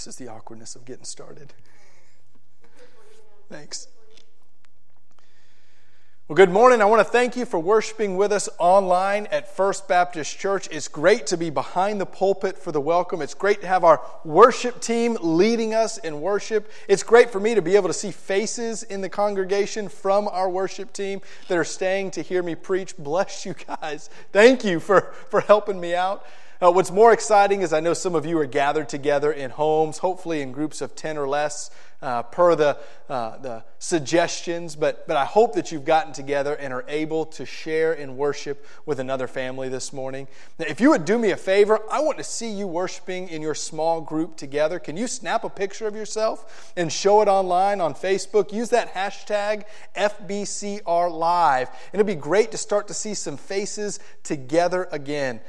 This is the awkwardness of getting started. Thanks. Well, good morning. I want to thank you for worshiping with us online at First Baptist Church. It's great to be behind the pulpit for the welcome. It's great to have our worship team leading us in worship. It's great for me to be able to see faces in the congregation from our worship team that are staying to hear me preach. Bless you guys. Thank you for, for helping me out. Uh, what's more exciting is I know some of you are gathered together in homes, hopefully in groups of 10 or less, uh, per the, uh, the suggestions. But, but I hope that you've gotten together and are able to share in worship with another family this morning. Now, if you would do me a favor, I want to see you worshiping in your small group together. Can you snap a picture of yourself and show it online on Facebook? Use that hashtag FBCR Live. And it'd be great to start to see some faces together again.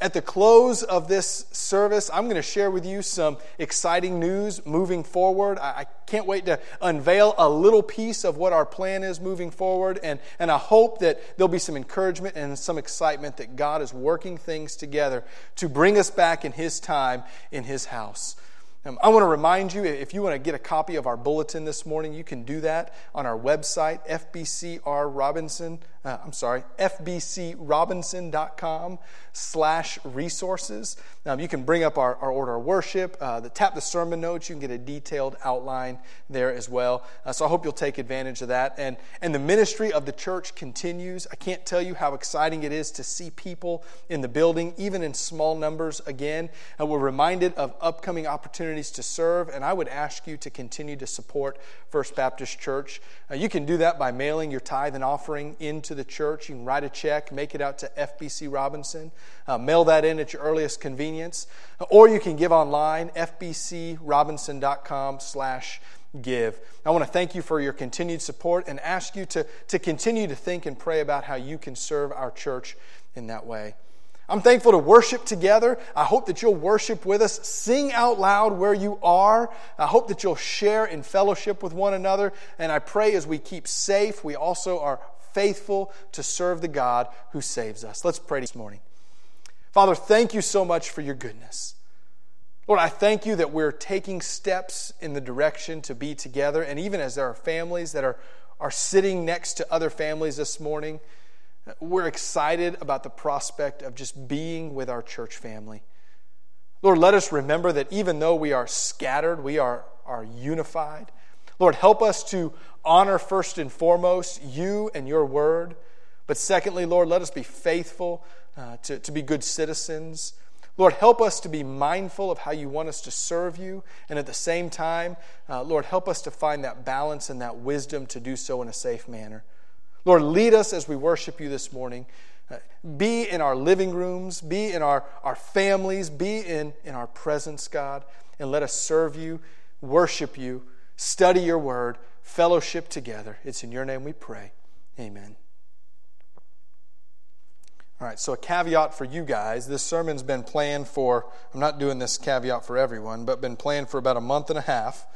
At the close of this service, I'm going to share with you some exciting news moving forward. I can't wait to unveil a little piece of what our plan is moving forward, and, and I hope that there'll be some encouragement and some excitement that God is working things together to bring us back in His time in His house. Um, I want to remind you if you want to get a copy of our bulletin this morning, you can do that on our website, FBCR Robinson. Uh, I'm sorry, fbcrobinson.com slash resources. Um, you can bring up our, our order of worship, uh, the, tap the sermon notes. You can get a detailed outline there as well. Uh, so I hope you'll take advantage of that. And, and the ministry of the church continues. I can't tell you how exciting it is to see people in the building, even in small numbers again. And we're reminded of upcoming opportunities to serve, and I would ask you to continue to support First Baptist Church. Uh, you can do that by mailing your tithe and offering into the church. You can write a check, make it out to FBC Robinson, uh, mail that in at your earliest convenience, or you can give online, fbcrobinson.com slash give. I want to thank you for your continued support and ask you to, to continue to think and pray about how you can serve our church in that way. I'm thankful to worship together. I hope that you'll worship with us. Sing out loud where you are. I hope that you'll share in fellowship with one another. And I pray as we keep safe, we also are faithful to serve the God who saves us. Let's pray this morning. Father, thank you so much for your goodness. Lord, I thank you that we're taking steps in the direction to be together. And even as there are families that are, are sitting next to other families this morning, we're excited about the prospect of just being with our church family. Lord, let us remember that even though we are scattered, we are, are unified. Lord, help us to honor first and foremost you and your word. But secondly, Lord, let us be faithful uh, to, to be good citizens. Lord, help us to be mindful of how you want us to serve you. And at the same time, uh, Lord, help us to find that balance and that wisdom to do so in a safe manner. Lord, lead us as we worship you this morning. Uh, be in our living rooms, be in our, our families, be in, in our presence, God, and let us serve you, worship you, study your word, fellowship together. It's in your name we pray. Amen. All right, so a caveat for you guys. This sermon's been planned for, I'm not doing this caveat for everyone, but been planned for about a month and a half.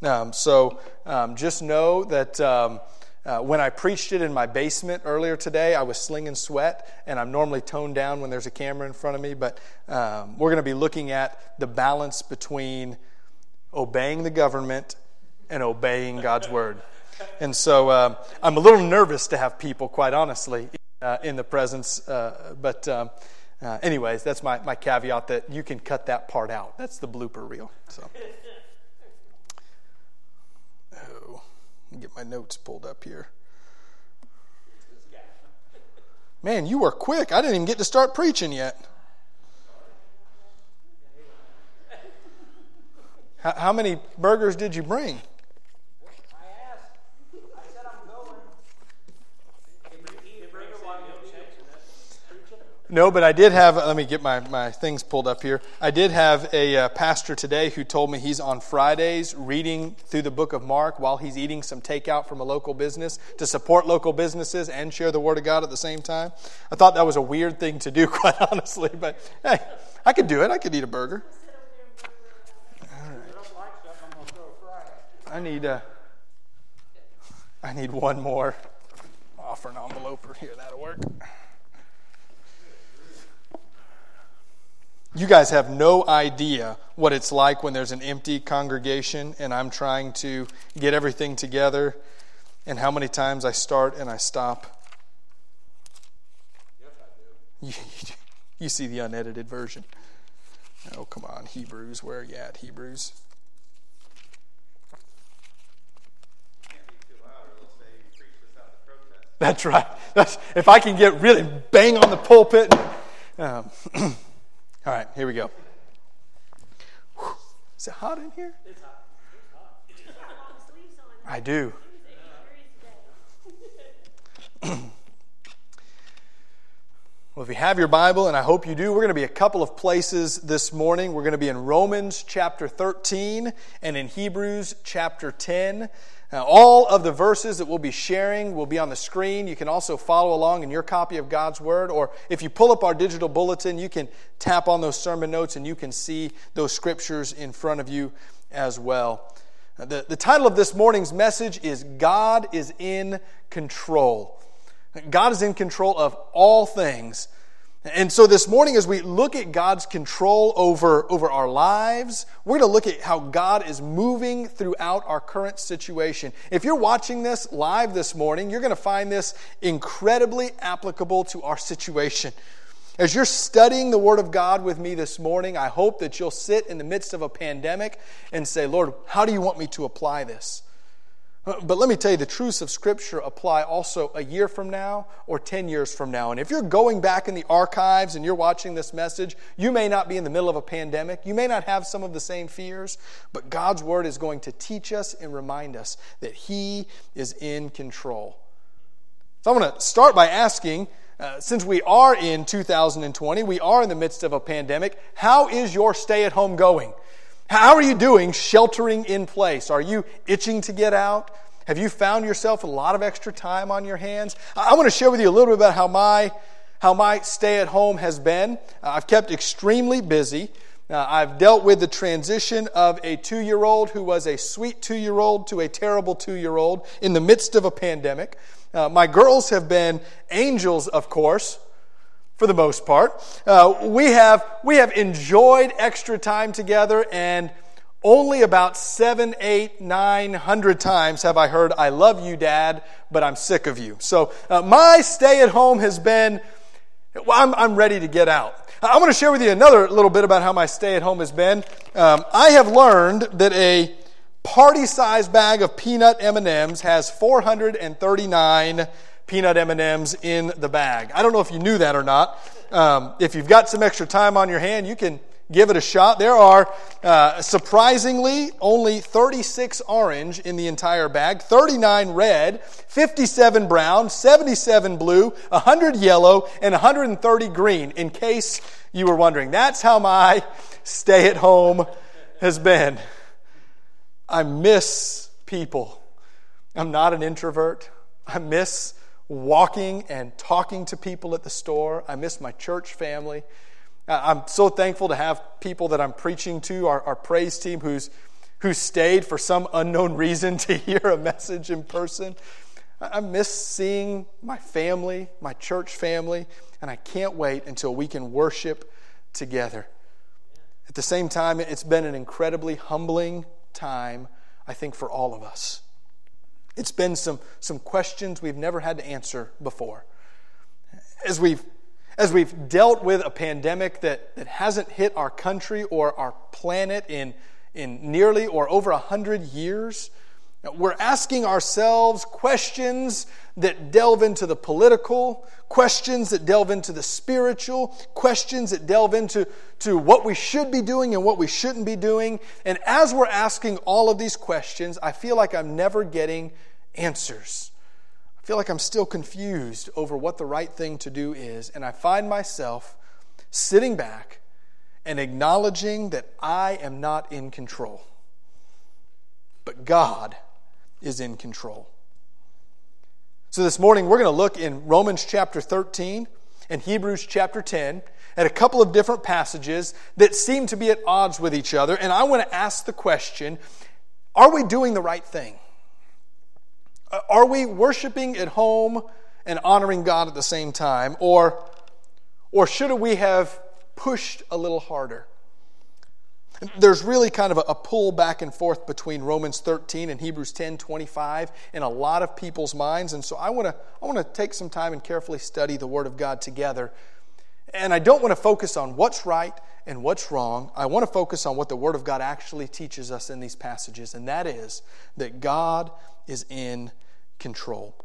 Um, so um, just know that um, uh, when I preached it in my basement earlier today, I was slinging sweat, and I'm normally toned down when there's a camera in front of me, but um, we're going to be looking at the balance between obeying the government and obeying God's word. And so uh, I'm a little nervous to have people, quite honestly, uh, in the presence. Uh, but, um, uh, anyways, that's my, my caveat that you can cut that part out. That's the blooper reel. So. Oh, get my notes pulled up here. Man, you were quick. I didn't even get to start preaching yet. How, how many burgers did you bring? No, but I did have, let me get my, my things pulled up here. I did have a uh, pastor today who told me he's on Fridays reading through the book of Mark while he's eating some takeout from a local business to support local businesses and share the Word of God at the same time. I thought that was a weird thing to do, quite honestly, but hey, I could do it. I could eat a burger. I need, uh, I need one more offer an envelope here. That'll work. You guys have no idea what it's like when there's an empty congregation and I'm trying to get everything together and how many times I start and I stop? Yes, I do. You, you see the unedited version. Oh, come on, Hebrews. Where are you at, Hebrews? That's right. That's, if I can get really bang on the pulpit. Um, all right, here we go. Whew. Is it hot in here? It's hot. It's hot. You got long sleeves on. I do. It was 80 degrees today. Well, if you have your Bible, and I hope you do, we're going to be a couple of places this morning. We're going to be in Romans chapter 13 and in Hebrews chapter 10. Now, all of the verses that we'll be sharing will be on the screen. You can also follow along in your copy of God's Word, or if you pull up our digital bulletin, you can tap on those sermon notes and you can see those scriptures in front of you as well. The, the title of this morning's message is God is in Control. God is in control of all things. And so this morning, as we look at God's control over, over our lives, we're going to look at how God is moving throughout our current situation. If you're watching this live this morning, you're going to find this incredibly applicable to our situation. As you're studying the Word of God with me this morning, I hope that you'll sit in the midst of a pandemic and say, Lord, how do you want me to apply this? But let me tell you, the truths of Scripture apply also a year from now or 10 years from now. And if you're going back in the archives and you're watching this message, you may not be in the middle of a pandemic. You may not have some of the same fears, but God's Word is going to teach us and remind us that He is in control. So I want to start by asking uh, since we are in 2020, we are in the midst of a pandemic, how is your stay at home going? How are you doing sheltering in place? Are you itching to get out? Have you found yourself a lot of extra time on your hands? I want to share with you a little bit about how my, how my stay at home has been. Uh, I've kept extremely busy. Uh, I've dealt with the transition of a two year old who was a sweet two year old to a terrible two year old in the midst of a pandemic. Uh, my girls have been angels, of course, for the most part. Uh, we, have, we have enjoyed extra time together, and only about seven, eight, nine hundred times have I heard, I love you, Dad, but I'm sick of you. So uh, my stay at home has been, well, I'm, I'm ready to get out. I want to share with you another little bit about how my stay at home has been. Um, I have learned that a party-sized bag of peanut M&Ms has 439 peanut M&Ms in the bag. I don't know if you knew that or not. Um, if you've got some extra time on your hand, you can give it a shot. There are uh, surprisingly only 36 orange in the entire bag, 39 red, 57 brown, 77 blue, 100 yellow, and 130 green, in case you were wondering. That's how my stay at home has been. I miss people. I'm not an introvert. I miss walking and talking to people at the store. I miss my church family. I'm so thankful to have people that I'm preaching to, our, our praise team, who's, who stayed for some unknown reason to hear a message in person. I miss seeing my family, my church family, and I can't wait until we can worship together. At the same time, it's been an incredibly humbling time, I think, for all of us. It's been some, some questions we've never had to answer before. As we've, as we've dealt with a pandemic that, that hasn't hit our country or our planet in, in nearly or over a hundred years, we're asking ourselves questions that delve into the political, questions that delve into the spiritual, questions that delve into to what we should be doing and what we shouldn't be doing. And as we're asking all of these questions, I feel like I'm never getting answers. I feel like I'm still confused over what the right thing to do is. And I find myself sitting back and acknowledging that I am not in control. But God is in control. So this morning we're going to look in Romans chapter 13 and Hebrews chapter 10 at a couple of different passages that seem to be at odds with each other. And I want to ask the question are we doing the right thing? Uh, are we worshiping at home and honoring God at the same time? Or, or should we have pushed a little harder? There's really kind of a, a, pull back and forth between Romans 13 and Hebrews 10 25 in a lot of people's minds. And so I want to I want to take some time and carefully study the Word of God together. And I don't want to focus on what's right and what's wrong. I want to focus on what the Word of God actually teaches us in these passages, and that is that God is in control.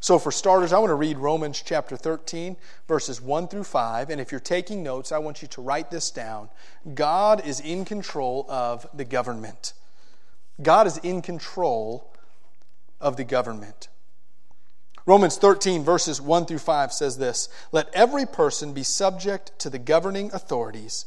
So, for starters, I want to read Romans chapter 13, verses 1 through 5. And if you're taking notes, I want you to write this down. God is in control of the government. God is in control of the government. Romans 13, verses 1 through 5 says this Let every person be subject to the governing authorities.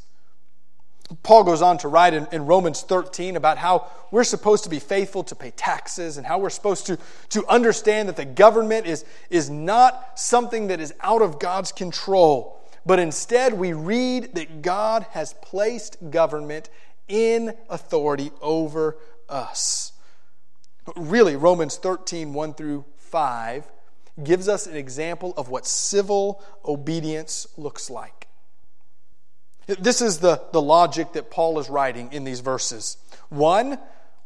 Paul goes on to write in, in, Romans 13 about how we're supposed to be faithful to pay taxes and how we're supposed to, to understand that the government is, is not something that is out of God's control but instead we read that God has placed government in authority over us. Really, Romans 13, 1 through 5, gives us an example of what civil obedience looks like. This is the, the logic that Paul is writing in these verses. One,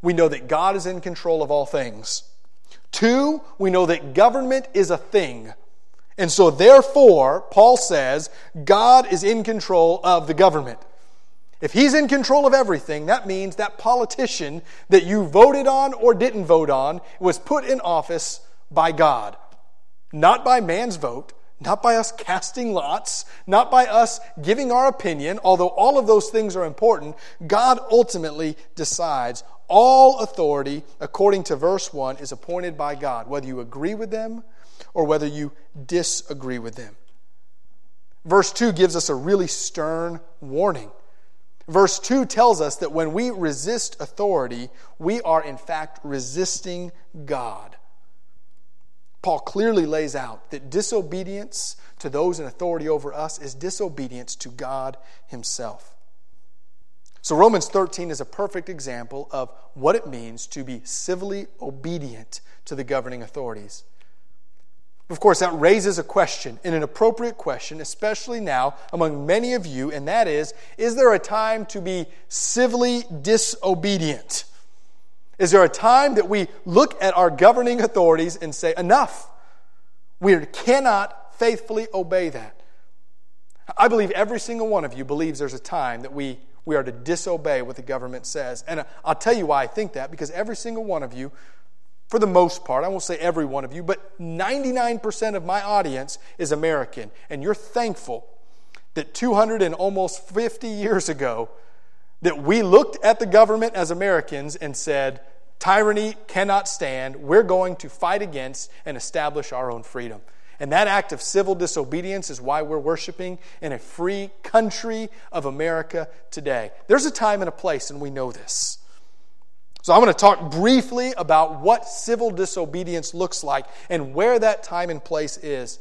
we know that God is in control of all things. Two, we know that government is a thing. And so, therefore, Paul says God is in control of the government. If he's in control of everything, that means that politician that you voted on or didn't vote on was put in office by God. Not by man's vote, not by us casting lots, not by us giving our opinion, although all of those things are important. God ultimately decides. All authority, according to verse 1, is appointed by God, whether you agree with them or whether you disagree with them. Verse 2 gives us a really stern warning. Verse 2 tells us that when we resist authority, we are in fact resisting God. Paul clearly lays out that disobedience to those in authority over us is disobedience to God Himself. So, Romans 13 is a perfect example of what it means to be civilly obedient to the governing authorities. Of course, that raises a question, and an appropriate question, especially now among many of you, and that is Is there a time to be civilly disobedient? Is there a time that we look at our governing authorities and say, Enough? We cannot faithfully obey that. I believe every single one of you believes there's a time that we, we are to disobey what the government says. And uh, I'll tell you why I think that, because every single one of you for the most part, I won't say every one of you, but 99% of my audience is American. And you're thankful that 200 and almost 50 years ago, that we looked at the government as Americans and said, tyranny cannot stand. We're going to fight against and establish our own freedom. And that act of civil disobedience is why we're worshiping in a free country of America today. There's a time and a place, and we know this. So, I'm going to talk briefly about what civil disobedience looks like and where that time and place is.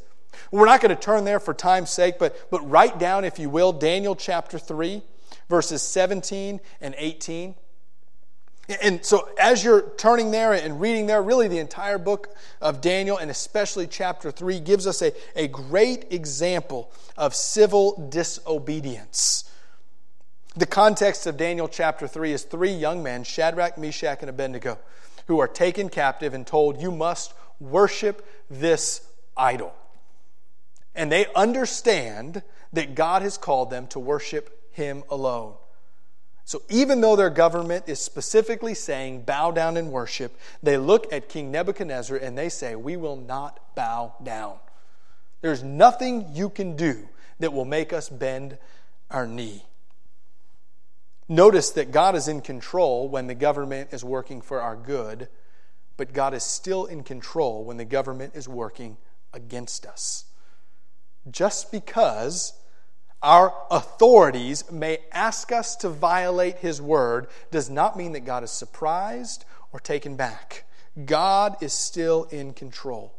We're not going to turn there for time's sake, but, but write down, if you will, Daniel chapter 3, verses 17 and 18. And so, as you're turning there and reading there, really the entire book of Daniel, and especially chapter 3, gives us a, a great example of civil disobedience. The context of Daniel chapter 3 is three young men, Shadrach, Meshach, and Abednego, who are taken captive and told, You must worship this idol. And they understand that God has called them to worship Him alone. So even though their government is specifically saying bow down and worship, they look at King Nebuchadnezzar and they say, We will not bow down. There's nothing you can do that will make us bend our knee. Notice that God is in control when the government is working for our good, but God is still in control when the government is working against us. Just because our authorities may ask us to violate His word does not mean that God is surprised or taken back. God is still in control.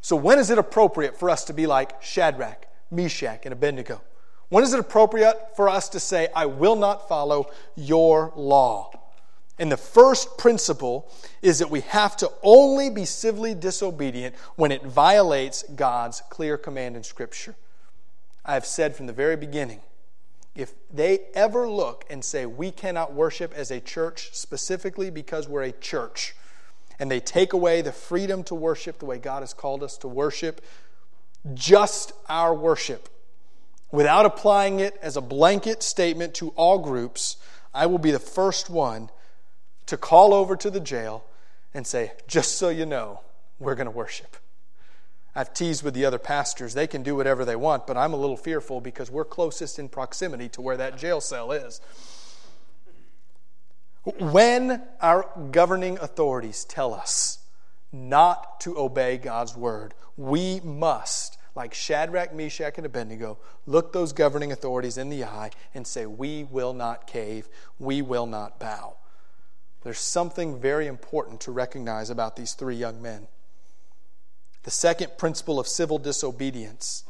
So, when is it appropriate for us to be like Shadrach, Meshach, and Abednego? When is it appropriate for us to say, I will not follow your law? And the first principle is that we have to only be civilly disobedient when it violates God's clear command in Scripture. I have said from the very beginning if they ever look and say, we cannot worship as a church specifically because we're a church, and they take away the freedom to worship the way God has called us to worship, just our worship, without applying it as a blanket statement to all groups, I will be the first one to call over to the jail and say, just so you know, we're going to worship. I've teased with the other pastors. They can do whatever they want, but I'm a little fearful because we're closest in proximity to where that jail cell is. When our governing authorities tell us not to obey God's word, we must, like Shadrach, Meshach, and Abednego, look those governing authorities in the eye and say, We will not cave, we will not bow. There's something very important to recognize about these three young men. The second principle of civil disobedience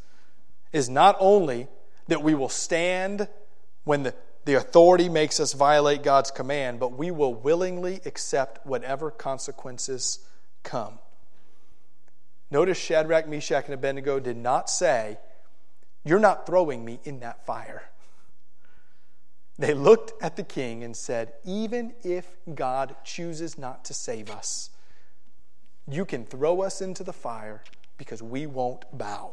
is not only that we will stand when the, the authority makes us violate God's command, but we will willingly accept whatever consequences come. Notice Shadrach, Meshach, and Abednego did not say, You're not throwing me in that fire. They looked at the king and said, Even if God chooses not to save us, you can throw us into the fire because we won't bow.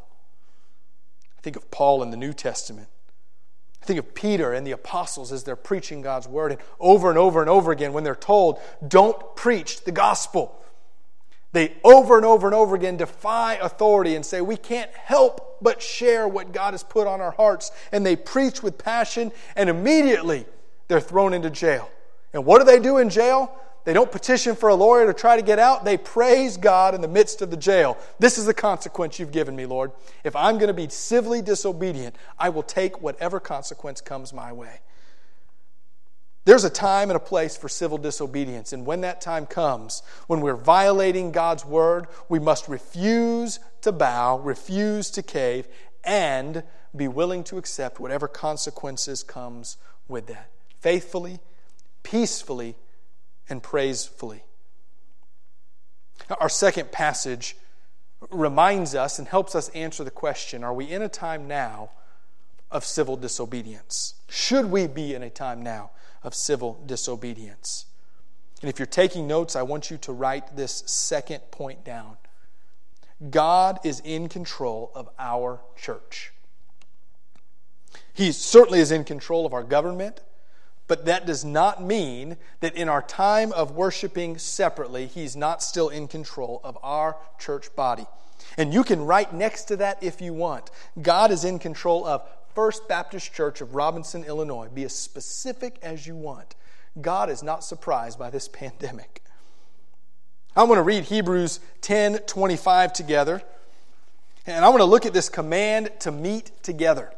I think of Paul in the New Testament. I think of Peter and the apostles as they're preaching God's word, and over and over and over again, when they're told, Don't preach the gospel. They over and over and over again defy authority and say, We can't help but share what God has put on our hearts. And they preach with passion, and immediately they're thrown into jail. And what do they do in jail? They don't petition for a lawyer to try to get out. They praise God in the midst of the jail. This is the consequence you've given me, Lord. If I'm going to be civilly disobedient, I will take whatever consequence comes my way. There's a time and a place for civil disobedience. And when that time comes, when we're violating God's word, we must refuse to bow, refuse to cave, and be willing to accept whatever consequences comes with that. Faithfully, peacefully, and praisefully. Our second passage reminds us and helps us answer the question are we in a time now of civil disobedience? Should we be in a time now of civil disobedience. And if you're taking notes, I want you to write this second point down. God is in control of our church. He certainly is in control of our government, but that does not mean that in our time of worshiping separately, He's not still in control of our church body. And you can write next to that if you want. God is in control of First Baptist Church of Robinson, Illinois. Be as specific as you want. God is not surprised by this pandemic. I want to read Hebrews 10 25 together. And I want to look at this command to meet together.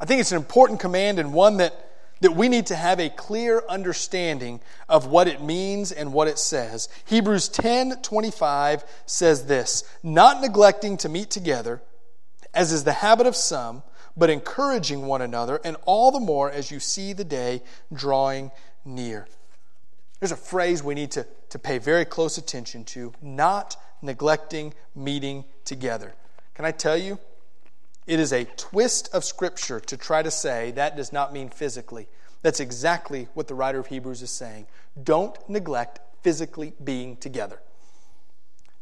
I think it's an important command and one that, that we need to have a clear understanding of what it means and what it says. Hebrews 10 25 says this Not neglecting to meet together, as is the habit of some but encouraging one another, and all the more as you see the day drawing near. There's a phrase we need to, to pay very close attention to not neglecting meeting together. Can I tell you? It is a twist of Scripture to try to say that does not mean physically. That's exactly what the writer of Hebrews is saying. Don't neglect physically being together.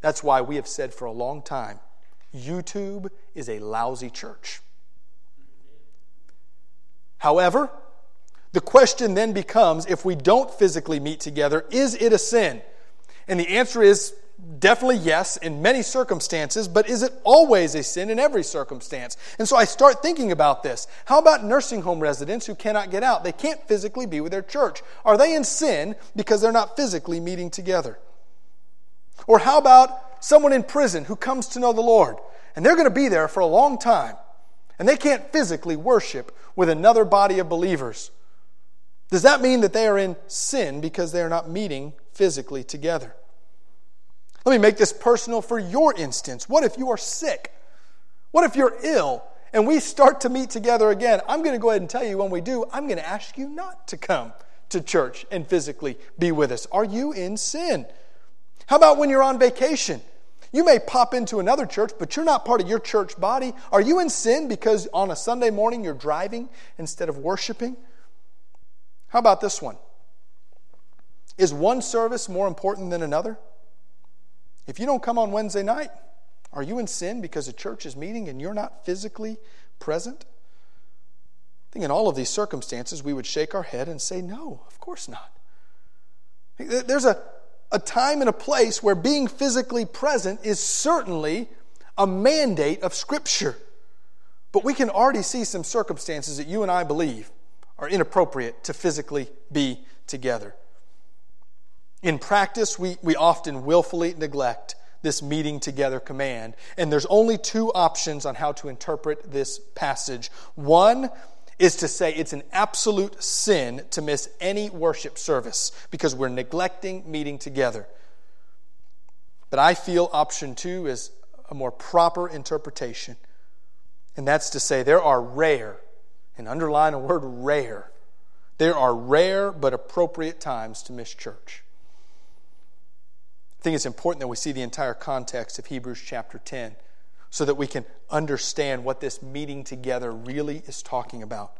That's why we have said for a long time YouTube is a lousy church. However, The question then becomes if we don't physically meet together, is it a sin? And the answer is definitely yes in many circumstances, but is it always a sin in every circumstance? And so I start thinking about this. How about nursing home residents who cannot get out? They can't physically be with their church. Are they in sin because they're not physically meeting together? Or how about someone in prison who comes to know the Lord and they're going to be there for a long time and they can't physically worship with another body of believers? Does that mean that they are in sin because they are not meeting physically together? Let me make this personal for your instance. What if you are sick? What if you're ill and we start to meet together again? I'm going to go ahead and tell you when we do, I'm going to ask you not to come to church and physically be with us. Are you in sin? How about when you're on vacation? You may pop into another church, but you're not part of your church body. Are you in sin because on a Sunday morning you're driving instead of worshiping? How about this one? Is one service more important than another? If you don't come on Wednesday night, are you in sin because the church is meeting and you're not physically present? I think in all of these circumstances, we would shake our head and say, no, of course not. There's a, a time and a place where being physically present is certainly a mandate of Scripture. But we can already see some circumstances that you and I believe are inappropriate to physically be together. In practice, we, we often willfully neglect this meeting together command, and there's only two options on how to interpret this passage. One is to say it's an absolute sin to miss any worship service because we're neglecting meeting together. But I feel option two is a more proper interpretation, and that's to say there are rare and underline a word rare. There are rare but appropriate times to miss church. I think it's important that we see the entire context of Hebrews chapter 10 so that we can understand what this meeting together really is talking about.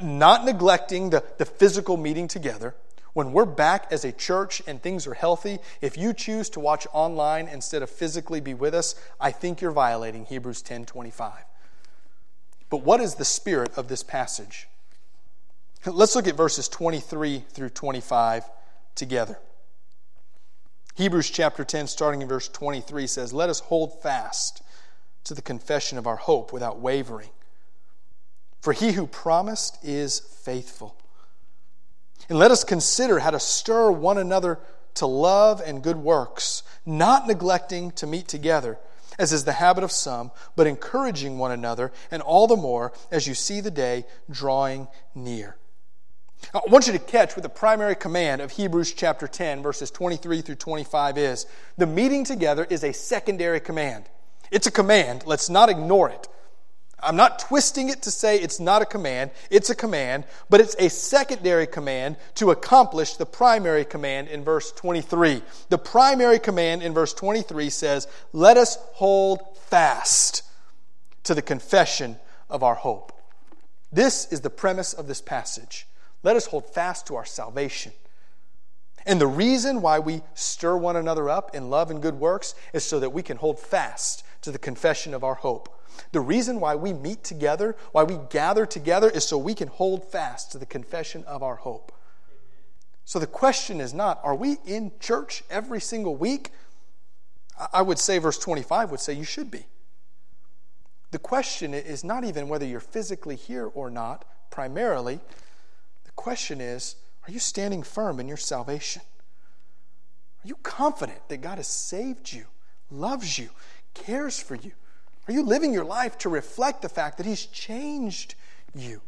Not neglecting the, the physical meeting together. When we're back as a church and things are healthy, if you choose to watch online instead of physically be with us, I think you're violating Hebrews 10 25. But what is the spirit of this passage? Let's look at verses 23 through 25 together. Hebrews chapter 10, starting in verse 23, says, Let us hold fast to the confession of our hope without wavering. For he who promised is faithful. And let us consider how to stir one another to love and good works, not neglecting to meet together as is the habit of some, but encouraging one another, and all the more as you see the day drawing near. I want you to catch what the primary command of Hebrews chapter 10, verses 23 through 25 is. The meeting together is a secondary command. It's a command. Let's not ignore it. I'm not twisting it to say it's not a command. It's a command, but it's a secondary command to accomplish the primary command in verse 23. The primary command in verse 23 says, Let us hold fast to the confession of our hope. This is the premise of this passage. Let us hold fast to our salvation. And the reason why we stir one another up in love and good works is so that we can hold fast to the confession of our hope. The reason why we meet together, why we gather together, is so we can hold fast to the confession of our hope. So the question is not, are we in church every single week? I would say, verse 25 would say you should be. The question is not even whether you're physically here or not, primarily. Question is, are you standing firm in your salvation? Are you confident that God has saved you, loves you, cares for you? Are you living your life to reflect the fact that He's changed you?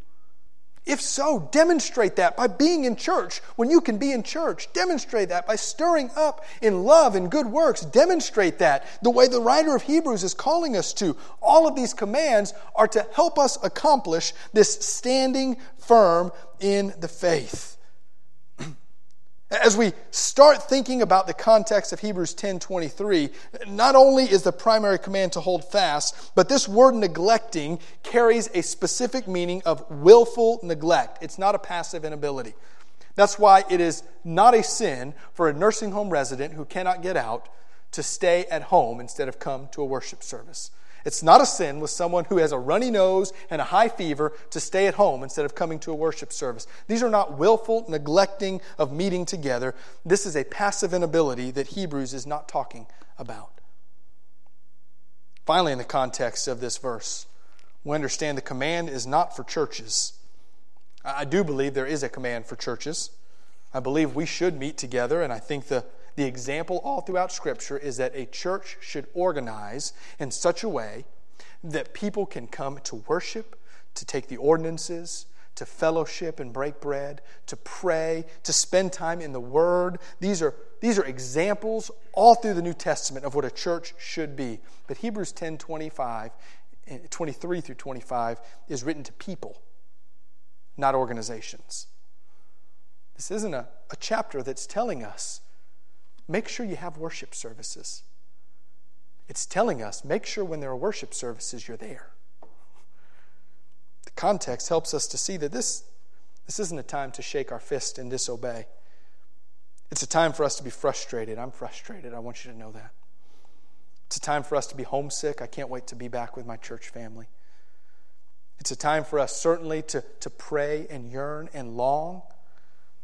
If so, demonstrate that by being in church when you can be in church. Demonstrate that by stirring up in love and good works. Demonstrate that the way the writer of Hebrews is calling us to. All of these commands are to help us accomplish this standing firm in the faith. As we start thinking about the context of Hebrews 10:23, not only is the primary command to hold fast, but this word neglecting carries a specific meaning of willful neglect. It's not a passive inability. That's why it is not a sin for a nursing home resident who cannot get out to stay at home instead of come to a worship service. It's not a sin with someone who has a runny nose and a high fever to stay at home instead of coming to a worship service. These are not willful neglecting of meeting together. This is a passive inability that Hebrews is not talking about. Finally, in the context of this verse, we understand the command is not for churches. I do believe there is a command for churches. I believe we should meet together, and I think the the example all throughout Scripture is that a church should organize in such a way that people can come to worship, to take the ordinances, to fellowship and break bread, to pray, to spend time in the Word. These are, these are examples all through the New Testament of what a church should be. But Hebrews 10 25, eh, 23 through 25 is written to people, not organizations. This isn't a, a chapter that's telling us make sure you have worship services. It's telling us make sure when there are worship services, you're there. The context helps us to see that this, this isn't a time to shake our fist and disobey. It's a time for us to be frustrated. I'm frustrated. I want you to know that. It's a time for us to be homesick. I can't wait to be back with my church family. It's a time for us, certainly, to, to pray and yearn and long,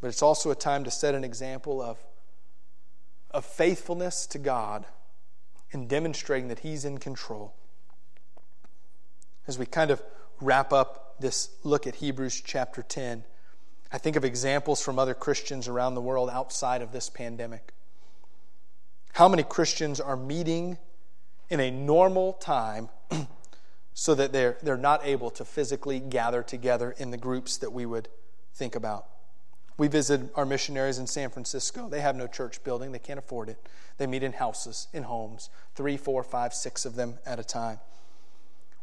but it's also a time to set an example of of faithfulness to God and demonstrating that He's in control. As we kind of wrap up this look at Hebrews chapter 10, I think of examples from other Christians around the world outside of this pandemic. How many Christians are meeting in a normal time so that they're, they're not able to physically gather together in the groups that we would think about? We visit our missionaries in San Francisco. They have no church building, they can't afford it. They meet in houses, in homes, three, four, five, six of them at a time.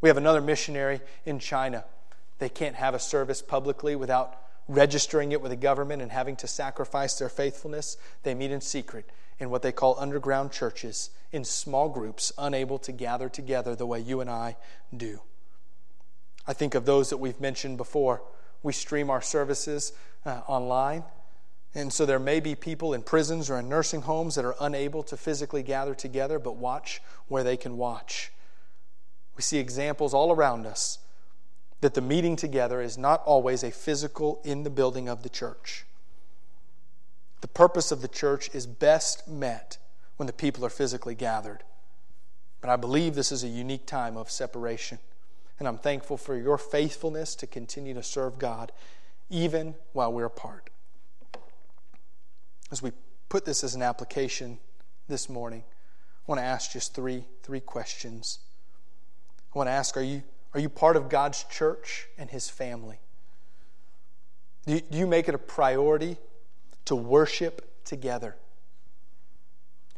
We have another missionary in China. They can't have a service publicly without registering it with the government and having to sacrifice their faithfulness. They meet in secret in what they call underground churches, in small groups, unable to gather together the way you and I do. I think of those that we've mentioned before. We stream our services uh, online. And so there may be people in prisons or in nursing homes that are unable to physically gather together, but watch where they can watch. We see examples all around us that the meeting together is not always a physical in the building of the church. The purpose of the church is best met when the people are physically gathered. But I believe this is a unique time of separation. And I'm thankful for your faithfulness to continue to serve God even while we're apart. As we put this as an application this morning, I want to ask just three, three questions. I want to ask are you, are you part of God's church and His family? Do you, do you make it a priority to worship together?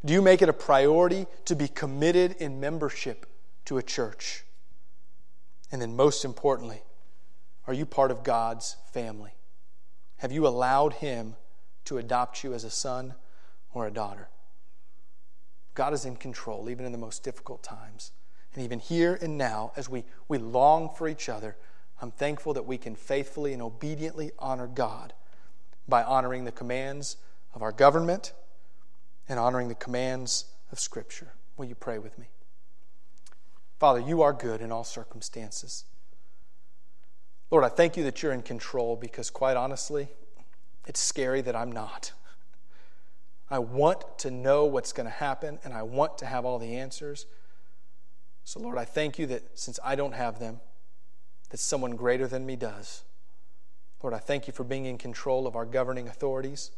Do you make it a priority to be committed in membership to a church? And then, most importantly, are you part of God's family? Have you allowed Him to adopt you as a son or a daughter? God is in control, even in the most difficult times. And even here and now, as we, we long for each other, I'm thankful that we can faithfully and obediently honor God by honoring the commands of our government and honoring the commands of Scripture. Will you pray with me? Father, you are good in all circumstances. Lord, I thank you that you're in control because, quite honestly, it's scary that I'm not. I want to know what's going to happen and I want to have all the answers. So, Lord, I thank you that since I don't have them, that someone greater than me does. Lord, I thank you for being in control of our governing authorities.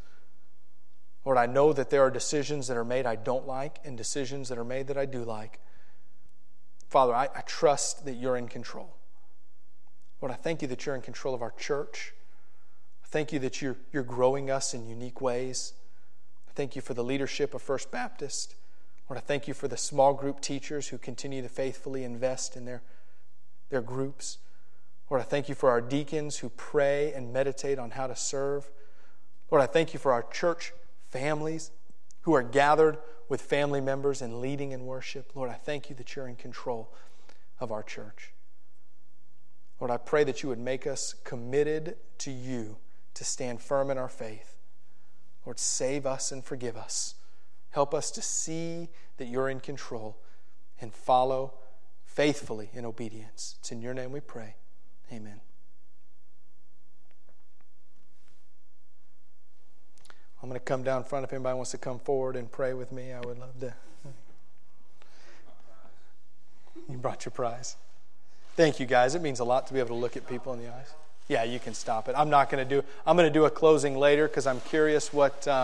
Lord, I know that there are decisions that are made I don't like and decisions that are made that I do like. Father, I, I trust that you're in control. Lord, I thank you that you're in control of our church. I thank you that you're, you're growing us in unique ways. I thank you for the leadership of First Baptist. Lord, I thank you for the small group teachers who continue to faithfully invest in their, their groups. Lord, I thank you for our deacons who pray and meditate on how to serve. Lord, I thank you for our church families who are gathered with family members and leading in worship. Lord, I thank you that you're in control of our church. Lord, I pray that you would make us committed to you to stand firm in our faith. Lord, save us and forgive us. Help us to see that you're in control and follow faithfully in obedience. It's in your name we pray. Amen. I'm going to come down front. If anybody wants to come forward and pray with me, I would love to. You brought your prize. Thank you, guys. It means a lot to be able to look at people in the eyes. Yeah, you can stop it. I'm not going to do. I'm going to do a closing later because I'm curious what. Um,